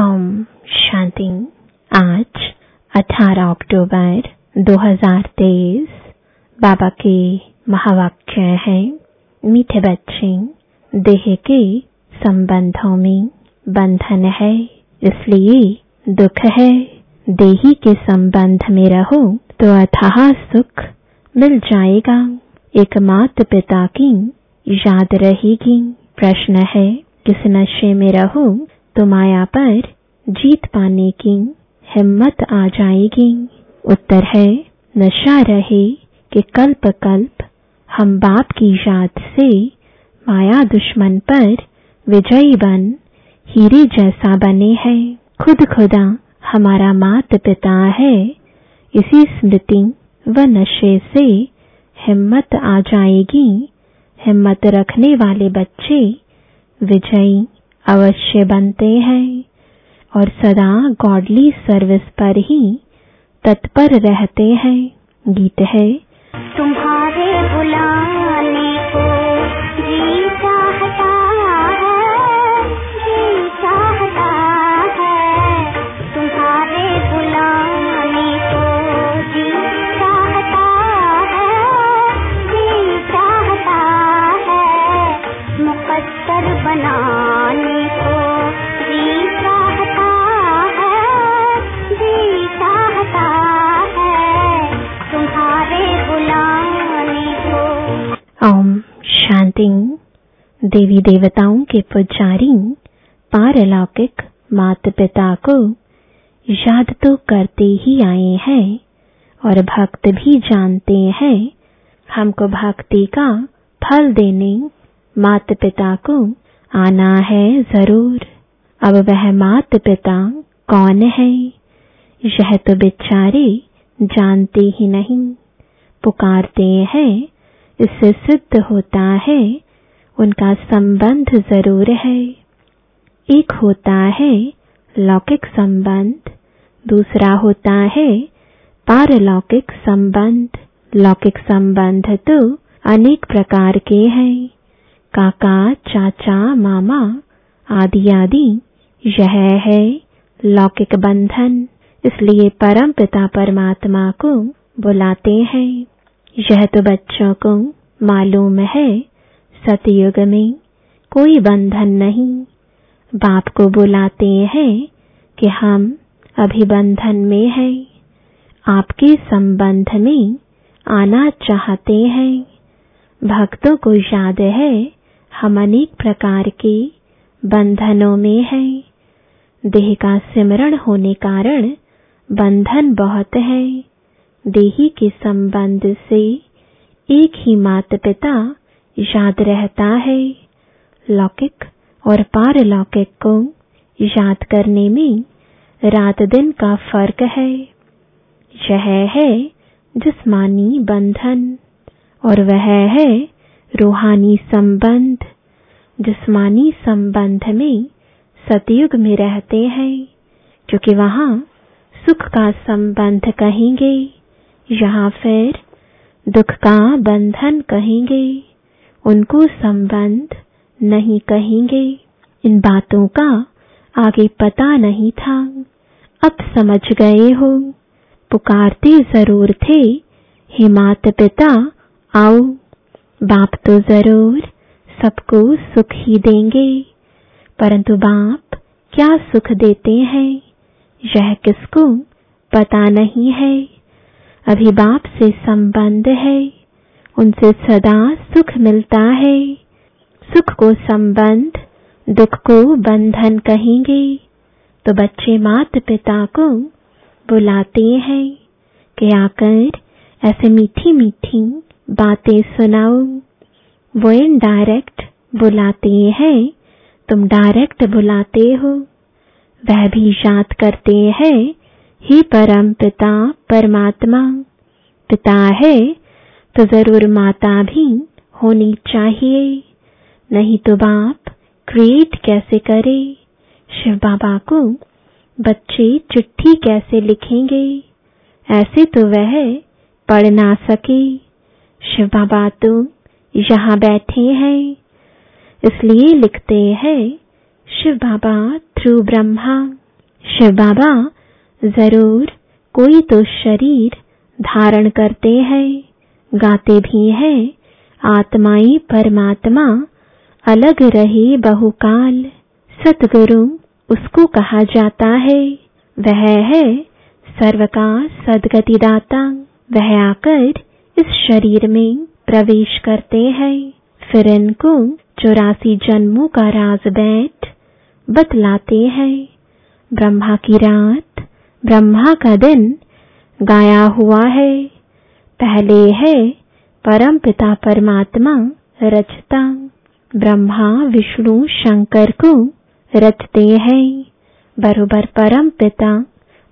ओम शांति। आज 18 अक्टूबर 2023 बाबा के महावाक्य है, मीठे बच्चे, देह के संबंधों में बंधन है, इसलिए दुख है। देही के संबंध में रहो तो अथाह सुख मिल जाएगा। एक मात पिता की याद रहेगी। प्रश्न है, किस नशे में रहो तो माया पर जीत पाने की हिम्मत आ जाएगी। उत्तर है, नशा रहे कि कल्प कल्प हम बाप की याद से माया दुश्मन पर विजयी बन, हीरे जैसा बने हैं। खुद खुदा हमारा मात पिता है, इसी स्मृति व नशे से हिम्मत आ जाएगी। हिम्मत रखने वाले बच्चे विजयी अवश्य बनते हैं और सदा गॉडली सर्विस पर ही तत्पर रहते हैं। गीत है। तुम्हारे बुलाने देवी देवताओं के पुजारी, पारलौकिक माता पिता को याद तो करते ही आए हैं और भक्त भी जानते हैं। हमको भक्ति का फल देने माता पिता को आना है ज़रूर। अब वह माता पिता कौन है? यह तो बेचारे जानते ही नहीं। पुकारते हैं, इससे सिद्ध होता है उनका संबंध ज़रूर है। एक होता है लौकिक संबंध, दूसरा होता है पारलौकिक संबंध। लौकिक संबंध तो अनेक प्रकार के हैं। काका, चाचा, मामा आदि आदि, यह है लौकिक बंधन। इसलिए परम पिता परमात्मा को बुलाते हैं। यह तो बच्चों को मालूम है सतयुग में कोई बंधन नहीं। बाप को बुलाते हैं कि हम अभी बंधन में हैं। आपके संबंध में आना चाहते हैं। भक्तों को याद है, हम अनेक प्रकार के बंधनों में हैं। देह का सिमरण होने कारण बंधन बहुत है। देही के संबंध से एक ही माता पिता याद रहता है लौकिक और पारलौकिक को याद करने में रात दिन का फ़र्क है। यह है जिस्मानी बंधन और वह है रूहानी संबंध। जिस्मानी संबंध में सतयुग में रहते हैं, क्योंकि वहाँ सुख का संबंध कहेंगे, यहाँ फिर दुख का बंधन कहेंगे। उनको संबंध नहीं कहेंगे। इन बातों का आगे पता नहीं था। अब समझ गए हो। पुकारते ज़रूर थे हे माता पिता, आओ। बाप तो ज़रूर सबको सुख ही देंगे। परंतु बाप क्या सुख देते हैं? यह किसको पता नहीं है। अभी बाप से संबंध है। उनसे सदा सुख मिलता है। सुख को संबंध, दुख को बंधन कहेंगे। तो बच्चे माता पिता को बुलाते हैं कि आकर ऐसे मीठी मीठी बातें सुनाओ। वो इनडायरेक्ट बुलाते हैं। तुम डायरेक्ट बुलाते हो। वह भी याद करते हैं, ही परम पिता, परमात्मा। पिता है तो ज़रूर माता भी होनी चाहिए। नहीं तो बाप क्रिएट कैसे करे? शिव बाबा को बच्चे चिट्ठी कैसे लिखेंगे? ऐसे तो वह पढ़ ना सके। शिव बाबा तो यहाँ बैठे हैं। इसलिए लिखते हैं, शिव बाबा थ्रू ब्रह्मा। शिव बाबा ज़रूर कोई तो शरीर धारण करते हैं। गाते भी हैं। आत्माएँ परमात्मा, अलग रहे बहुकाल। सतगुरु उसको कहा जाता है। वह है सर्व का सदगतिदाता। वह आकर इस शरीर में प्रवेश करते हैं। फिर इनको चौरासी जन्मों का राज बैठ बतलाते हैं। ब्रह्मा की रात, ब्रह्मा का दिन गाया हुआ है। पहले है, परम पिता परमात्मा, रचता, ब्रह्मा, विष्णु, शंकर को रचते हैं। बरोबर परम पिता,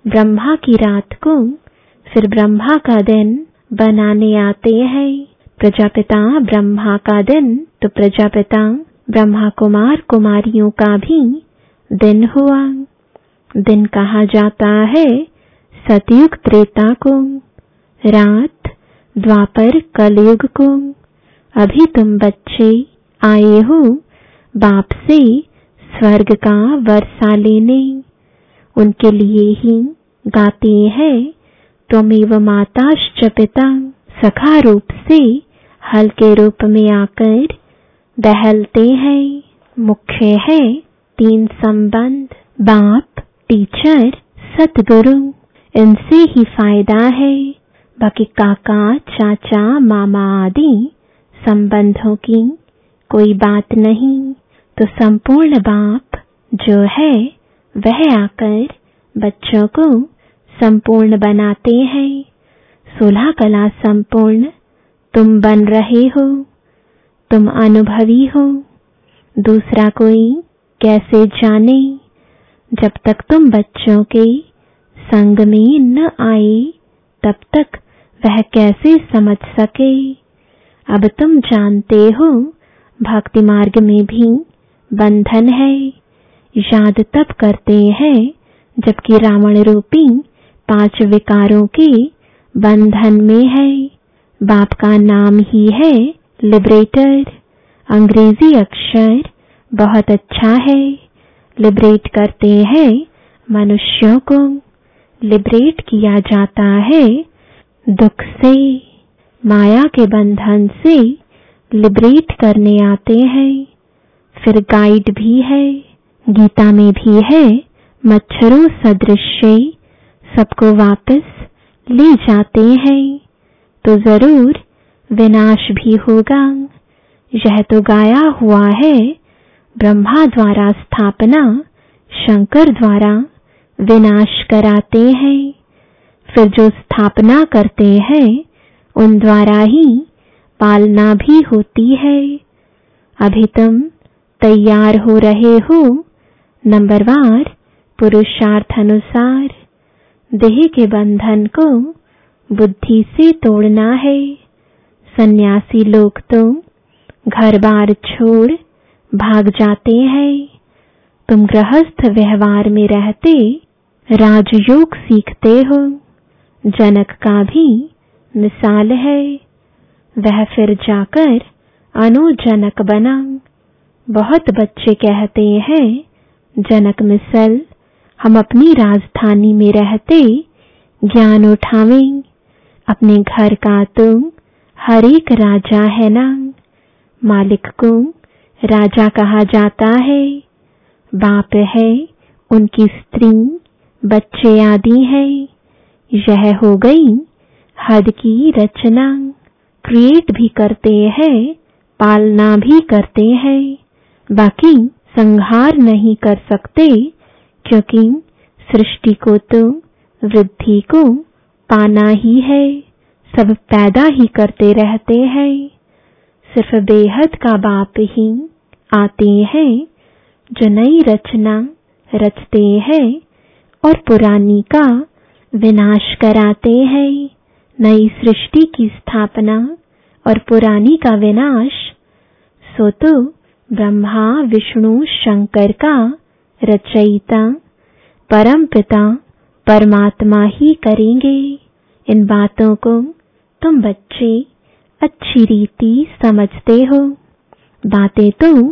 ब्रह्मा की रात को फिर ब्रह्मा का दिन बनाने आते हैं। प्रजापिता ब्रह्मा का दिन तो प्रजापिता ब्रह्मा कुमार कुमारियों का भी दिन हुआ। दिन कहा जाता है, सतयुग त्रेता को। रात द्वापर कलयुग को। अभी तुम बच्चे आए हो, बाप से स्वर्ग का वर्षा लेने। उनके लिए ही गाते हैं त्वमेव माताश्च पिता सखा रूप से हल्के रूप में आकर बहलते हैं। मुख्य है तीन संबंध, बाप, टीचर, सतगुरु। इनसे ही फ़ायदा है। बाकी काका, चाचा, मामा आदि संबंधों की कोई बात नहीं तो संपूर्ण बाप जो है, वह आकर बच्चों को संपूर्ण बनाते हैं। सोलह कला संपूर्ण तुम बन रहे हो, तुम अनुभवी हो। दूसरा कोई कैसे जाने, जब तक तुम बच्चों के संग में न आए, तब तक वह कैसे समझ सके? अब तुम जानते हो, भक्ति मार्ग में भी बंधन है। याद तब करते हैं, जबकि रावण रूपी पाँच विकारों के बंधन में है। बाप का नाम ही है लिबरेटर अंग्रेज़ी अक्षर बहुत अच्छा है। लिबरेट करते हैं मनुष्यों को। लिबरेट किया जाता है दुख से, माया के बंधन से लिबरेट करने आते हैं। फिर गाइड भी है, गीता में भी है, मच्छरों सदृश सबको वापस ले जाते हैं। तो ज़रूर विनाश भी होगा। यह तो गाया हुआ है, ब्रह्मा द्वारा स्थापना, शंकर द्वारा विनाश कराते हैं। फिर जो स्थापना करते हैं, उन द्वारा ही पालना भी होती है। अभी तुम तैयार हो रहे हो नंबरवार पुरुषार्थ अनुसार। देह के बंधन को बुद्धि से तोड़ना है। सन्यासी लोग तो घर बार छोड़ भाग जाते हैं। तुम गृहस्थ व्यवहार में रहते, राजयोग सीखते हो। जनक का भी मिसाल है। वह फिर जाकर अनुजनक बना। बहुत बच्चे कहते हैं, जनक मिसल, हम अपनी राजधानी में रहते, ज्ञान उठावें। अपने घर का तुम हर एक राजा है ना। मालिक को राजा कहा जाता है। बाप है, उनकी स्त्री, बच्चे आदि है। यह हो गई। हद की रचना। क्रिएट भी करते हैं, पालना भी करते हैं। बाकी संहार नहीं कर सकते, क्योंकि सृष्टि को तो वृद्धि को पाना ही है। सब पैदा ही करते रहते हैं। सिर्फ़ बेहद का बाप ही आते हैं, जो नई रचना रचते हैं, और पुरानी का विनाश कराते हैं। नई सृष्टि की स्थापना और पुरानी का विनाश। सो तो ब्रह्मा, विष्णु, शंकर का रचयिता, परम पिता, परमात्मा ही करेंगे। इन बातों को तुम बच्चे अच्छी रीति समझते हो। बातें तो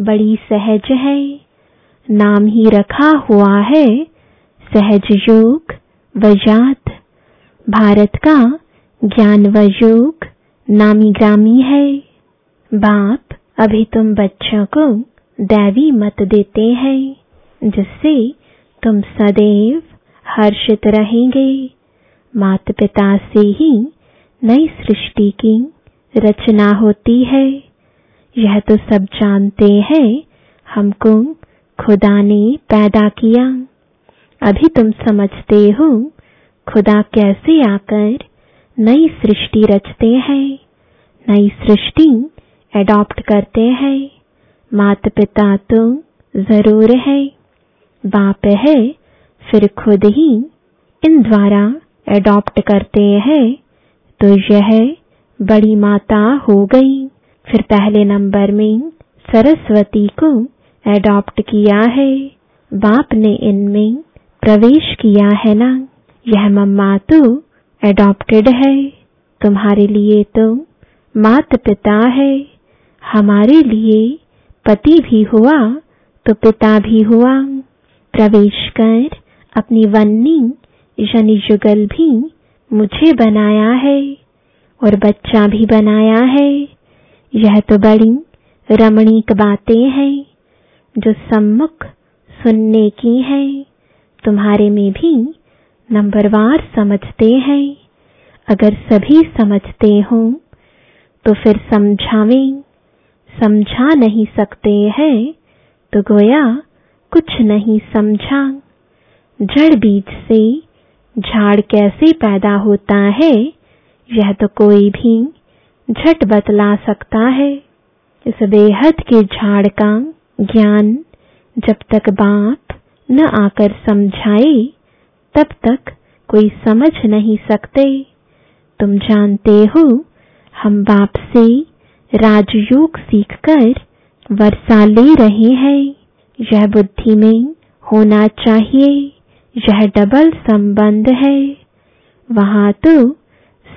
बड़ी सहज है। नाम ही रखा हुआ है। सहज योग वजात। भारत का ज्ञान व योग नामी ग्रामी है। बाप, अभी तुम बच्चों को दैवी मत देते हैं, जिससे तुम सदैव हर्षित रहेंगे। माता पिता से ही नई सृष्टि की रचना होती है। यह तो सब जानते हैं, हमको खुदा ने पैदा किया। अभी तुम समझते हो, खुदा कैसे आकर नई सृष्टि रचते हैं, नई सृष्टि एडॉप्ट करते हैं। माता पिता तो ज़रूर है, बाप है, फिर खुद ही इन द्वारा एडॉप्ट करते हैं। तो यह बड़ी माता हो गई। फिर पहले नंबर में सरस्वती को एडॉप्ट किया है, बाप ने इनमें प्रवेश किया है ना? यह मम्मा तो एडॉप्टेड है। तुम्हारे लिए तो मात पिता है। हमारे लिए पति भी हुआ तो पिता भी हुआ। प्रवेश कर अपनी वन्नी यानी जुगल भी मुझे बनाया है और बच्चा भी बनाया है। यह तो बड़ी रमणीक बातें हैं जो सम्मुख सुनने की है। तुम्हारे में भी नंबरवार समझते हैं। अगर सभी समझते हो तो फिर समझावें। समझा नहीं सकते हैं तो गोया कुछ नहीं समझा। जड़ बीज से झाड़ कैसे पैदा होता है, यह तो कोई भी झट बतला सकता है। इस बेहद के झाड़ का ज्ञान जब तक बाप न आकर समझाए, तब तक कोई समझ नहीं सकते। तुम जानते हो, हम बाप से राजयोग सीखकर वर्षा ले रहे हैं। यह बुद्धि में होना चाहिए, यह डबल संबंध है। वहाँ तो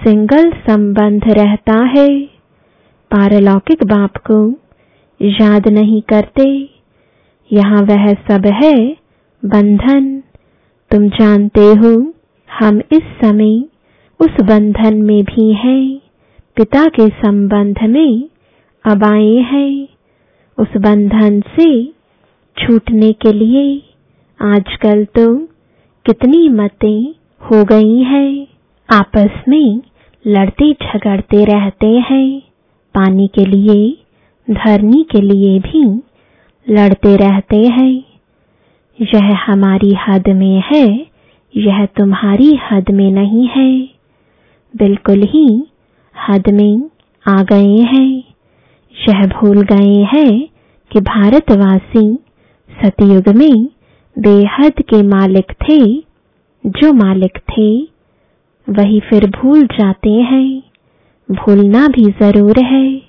सिंगल संबंध रहता है। पारलौकिक बाप को याद नहीं करते। यहाँ वह सब है बंधन। तुम जानते हो, हम इस समय उस बंधन में भी हैं। पिता के संबंध में अब आए हैं। उस बंधन से छूटने के लिए आजकल तो कितनी मतें हो गई हैं। आपस में लड़ते झगड़ते रहते हैं। पानी के लिए, धरनी के लिए भी लड़ते रहते हैं। यह हमारी हद में है, यह तुम्हारी हद में नहीं है। बिल्कुल ही हद में आ गए हैं। यह भूल गए हैं कि भारतवासी सतयुग में बेहद के मालिक थे, जो मालिक थे, वही फिर भूल जाते हैं। भूलना भी ज़रूर है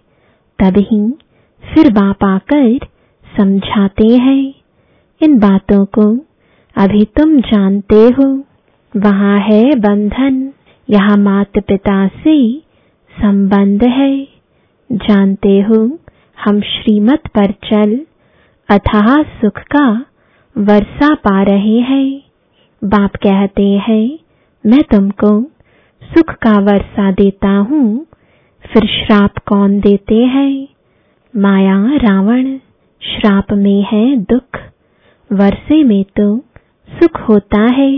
तभी फिर बाप आकर समझाते हैं। इन बातों को अभी तुम जानते हो। वहाँ है बंधन। यहाँ मात पिता से संबंध है। जानते हो, हम श्रीमत पर चल, अथाह सुख का वर्षा पा रहे हैं। बाप कहते हैं, मैं तुमको सुख का वर्षा देता हूँ, फिर श्राप कौन देते हैं? माया रावण, श्राप में है दुख। वर्षे में तो सुख होता है।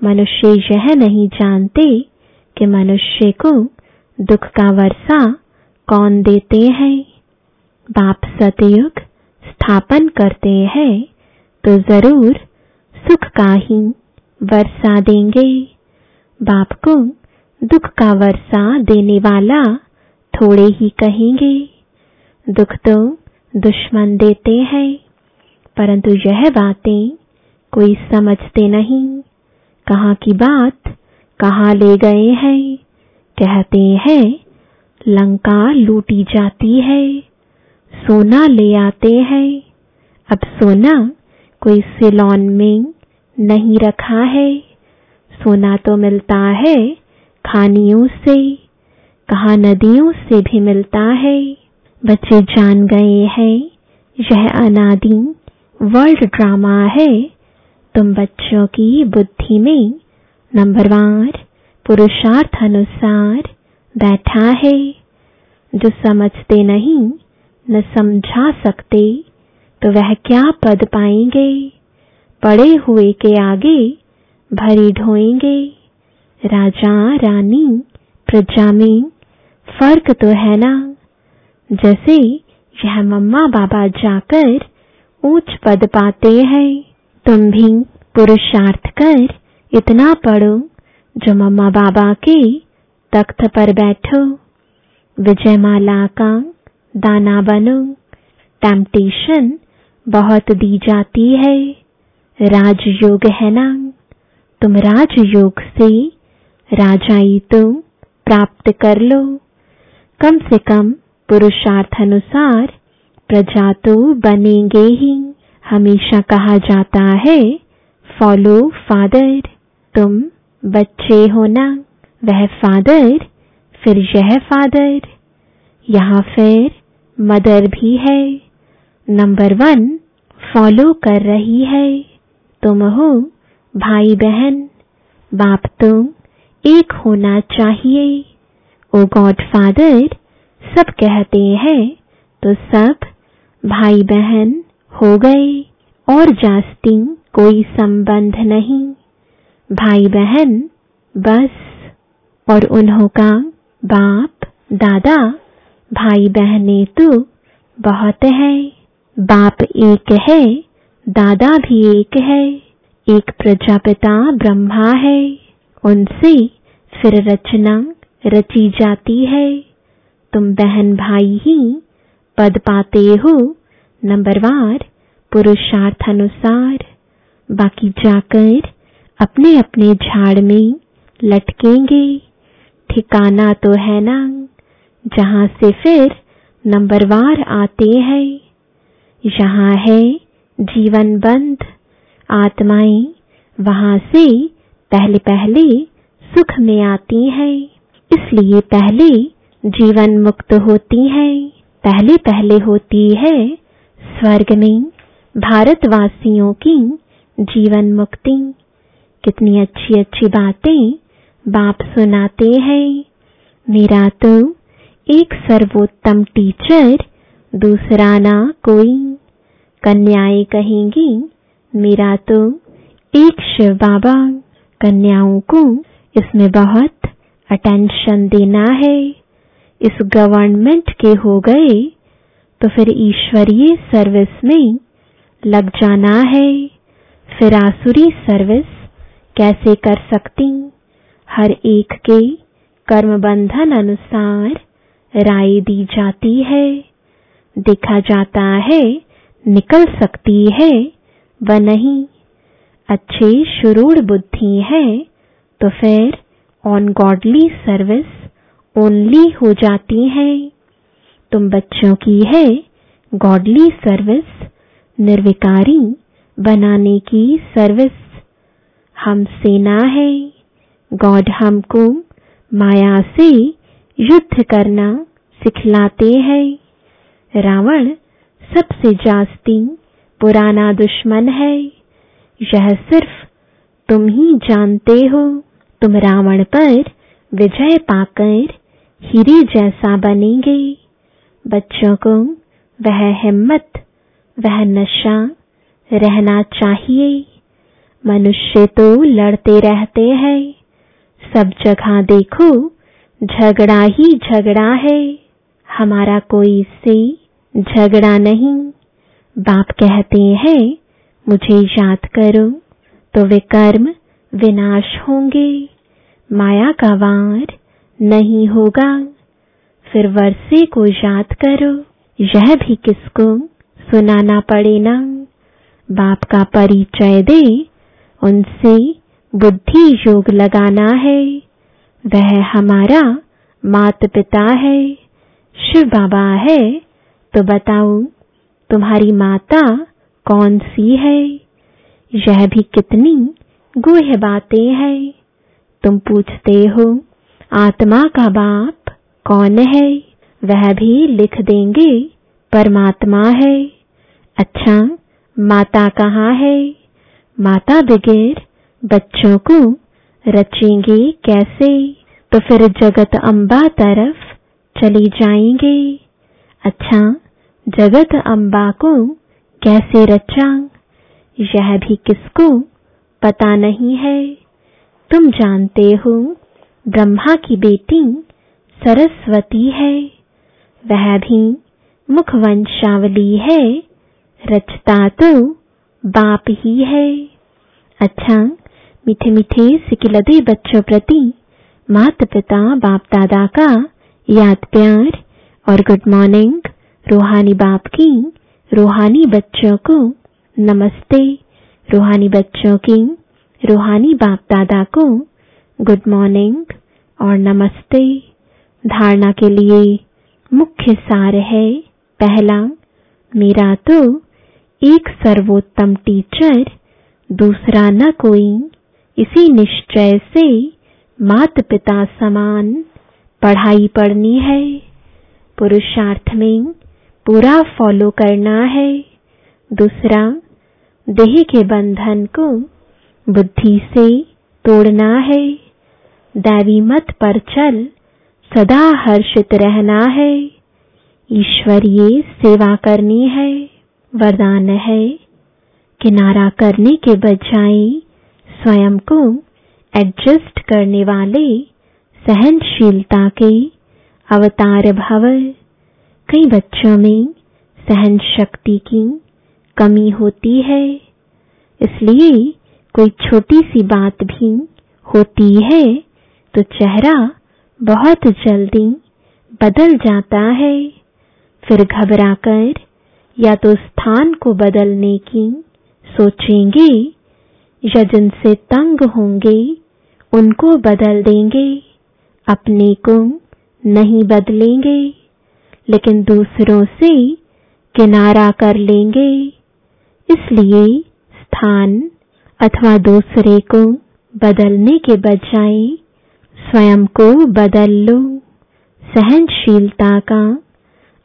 मनुष्य यह नहीं जानते कि मनुष्य को दुख का वर्षा कौन देते हैं। बाप सतयुग स्थापन करते हैं तो ज़रूर सुख का ही वर्षा देंगे। बाप को दुख का वर्षा देने वाला थोड़े ही कहेंगे। दुख तो दुश्मन देते हैं। परंतु यह बातें कोई समझते नहीं। कहाँ की बात? कहाँ ले गए हैं? कहते हैं, लंका लूटी जाती है। सोना ले आते हैं। अब सोना कोई सिलोन में नहीं रखा है। सोना तो मिलता है खानियों से, कहा नदियों से भी मिलता है। बच्चे जान गए हैं, यह अनादि वर्ल्ड ड्रामा है, तुम बच्चों की बुद्धि में नंबरवार पुरुषार्थ अनुसार बैठा है, जो समझते नहीं, न समझा सकते तो वह क्या पद पाएँगे? पड़े हुए के आगे भरी ढोएँगे, राजा रानी प्रजा में फ़र्क तो है ना? जैसे यह मम्मा बाबा जाकर ऊंच पद पाते हैं। तुम भी पुरुषार्थ कर, इतना पढ़ो, जो मम्मा बाबा के तख्त पर बैठो। विजयमाला का दाना बनो। टेम्पटेशन बहुत दी जाती है। राजयोग है ना? तुम राजयोग से राजाई तो प्राप्त कर लो। कम से कम पुरुषार्थ अनुसार प्रजा तो बनेंगे ही। हमेशा कहा जाता है, फॉलो फादर, तुम बच्चे हो ना। वह फादर, फिर यह फादर। यहाँ फिर मदर भी है। नंबर वन, फॉलो कर रही है। तुम हो भाई बहन बाप तुम एक होना चाहिए। ओ गॉड फादर सब कहते हैं तो सब भाई बहन हो गए और जास्ती कोई संबंध नहीं। भाई बहन बस, और उन्हों का बाप, दादा भाई बहने तो बहुत है। बाप एक है, दादा भी एक है। एक प्रजापिता ब्रह्मा है। उनसे फिर रचना रची जाती है। तुम बहन भाई ही पद पाते हो। नंबरवार पुरुषार्थ अनुसार बाकी जाकर अपने अपने झाड़ में लटकेंगे। ठिकाना तो है ना, जहाँ से फिर नंबरवार आते हैं। यहाँ है जीवन बंद। आत्माएँ वहाँ से पहले पहले सुख में आती हैं। इसलिए पहले जीवन मुक्त होती हैं। पहले पहले होती है। स्वर्ग में भारतवासियों की जीवन मुक्ति। कितनी अच्छी अच्छी बातें बाप सुनाते हैं। मेरा तो एक सर्वोत्तम टीचर, दूसरा ना कोई। कन्याएँ कहेंगी, मेरा तो एक शिव बाबा। कन्याओं को इसमें बहुत अटेंशन देना है। इस गवर्नमेंट के हो गए तो फिर ईश्वरीय सर्विस में लग जाना है। फिर आसुरी सर्विस कैसे कर सकती? हर एक के कर्म बंधन अनुसार राय दी जाती है। देखा जाता है, निकल सकती है व नहीं। अच्छे शुरूढ़ बुद्धि है तो फिर ऑन गॉडली सर्विस ओनली हो जाती है। तुम बच्चों की है गॉडली सर्विस निर्विकारी बनाने की सर्विस हम सेना है। गॉड हमको माया से युद्ध करना सिखलाते हैं। रावण सबसे जास्ती पुराना दुश्मन है। यह सिर्फ़ तुम ही जानते हो। तुम रावण पर विजय पाकर हीरे जैसा बनेंगे। बच्चों को वह हिम्मत, वह नशा रहना चाहिए। मनुष्य तो लड़ते रहते हैं। सब जगह देखो, झगड़ा ही झगड़ा है। हमारा कोई से झगड़ा नहीं। बाप कहते हैं, मुझे याद करो तो वे कर्म विनाश होंगे। माया का वार नहीं होगा। फिर वर्षे को याद करो। यह भी किसको? सुनाना पड़े ना। बाप का परिचय दे। उनसे बुद्धि योग लगाना है। वह हमारा मात पिता है। शिव बाबा है। तो बताओ, तुम्हारी माता कौन सी है? यह भी कितनी गुह बातें हैं। तुम पूछते हो आत्मा का बाप कौन है? वह भी लिख देंगे, परमात्मा है। अच्छा माता कहाँ है? माता बगैर बच्चों को रचेंगे कैसे? तो फिर जगत अम्बा तरफ़ चली जाएँगे। अच्छा जगत अम्बा को कैसे रचा? यह भी किसको पता नहीं है। तुम जानते हो ब्रह्मा की बेटी सरस्वती है। वह भी मुखवंशावली है। रचता तो बाप ही है। अच्छा मीठे मीठे सिकिलदे बच्चों प्रति माता पिता बाप दादा का याद प्यार और गुड मॉर्निंग रूहानी बाप की रूहानी बच्चों को नमस्ते। रूहानी बच्चों की रूहानी बाप दादा को गुड मॉर्निंग और नमस्ते। धारणा के लिए मुख्य सार है पहला, मेरा तो एक सर्वोत्तम टीचर दूसरा न कोई। इसी निश्चय से मात पिता समान पढ़ाई पढ़नी है। पुरुषार्थ में पूरा फॉलो करना है। दूसरा, देह के बंधन को बुद्धि से तोड़ना है। दैवी मत पर चल, सदा हर्षित रहना है। ईश्वरीय सेवा करनी है, वरदान है। किनारा करने के बजाय स्वयं को एडजस्ट करने वाले, सहनशीलता के अवतार भव कई बच्चों में सहन शक्ति की कमी होती है, इसलिए कोई छोटी सी बात भी होती है। तो चेहरा बहुत जल्दी बदल जाता है। फिर घबराकर या तो स्थान को बदलने की सोचेंगे, या जिनसे तंग होंगे, उनको बदल देंगे। अपने को नहीं बदलेंगे, लेकिन दूसरों से किनारा कर लेंगे। इसलिए स्थान अथवा दूसरे को बदलने के बजाय स्वयं को बदल लो सहनशीलता का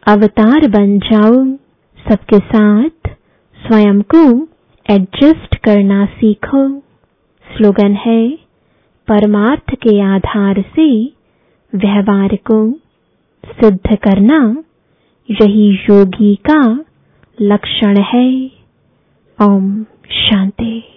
अवतार बन जाओ सबके साथ स्वयं को एडजस्ट करना सीखो। स्लोगन है, परमार्थ के आधार से व्यवहार को सिद्ध करना। यही योगी का लक्षण है। ओम शांति।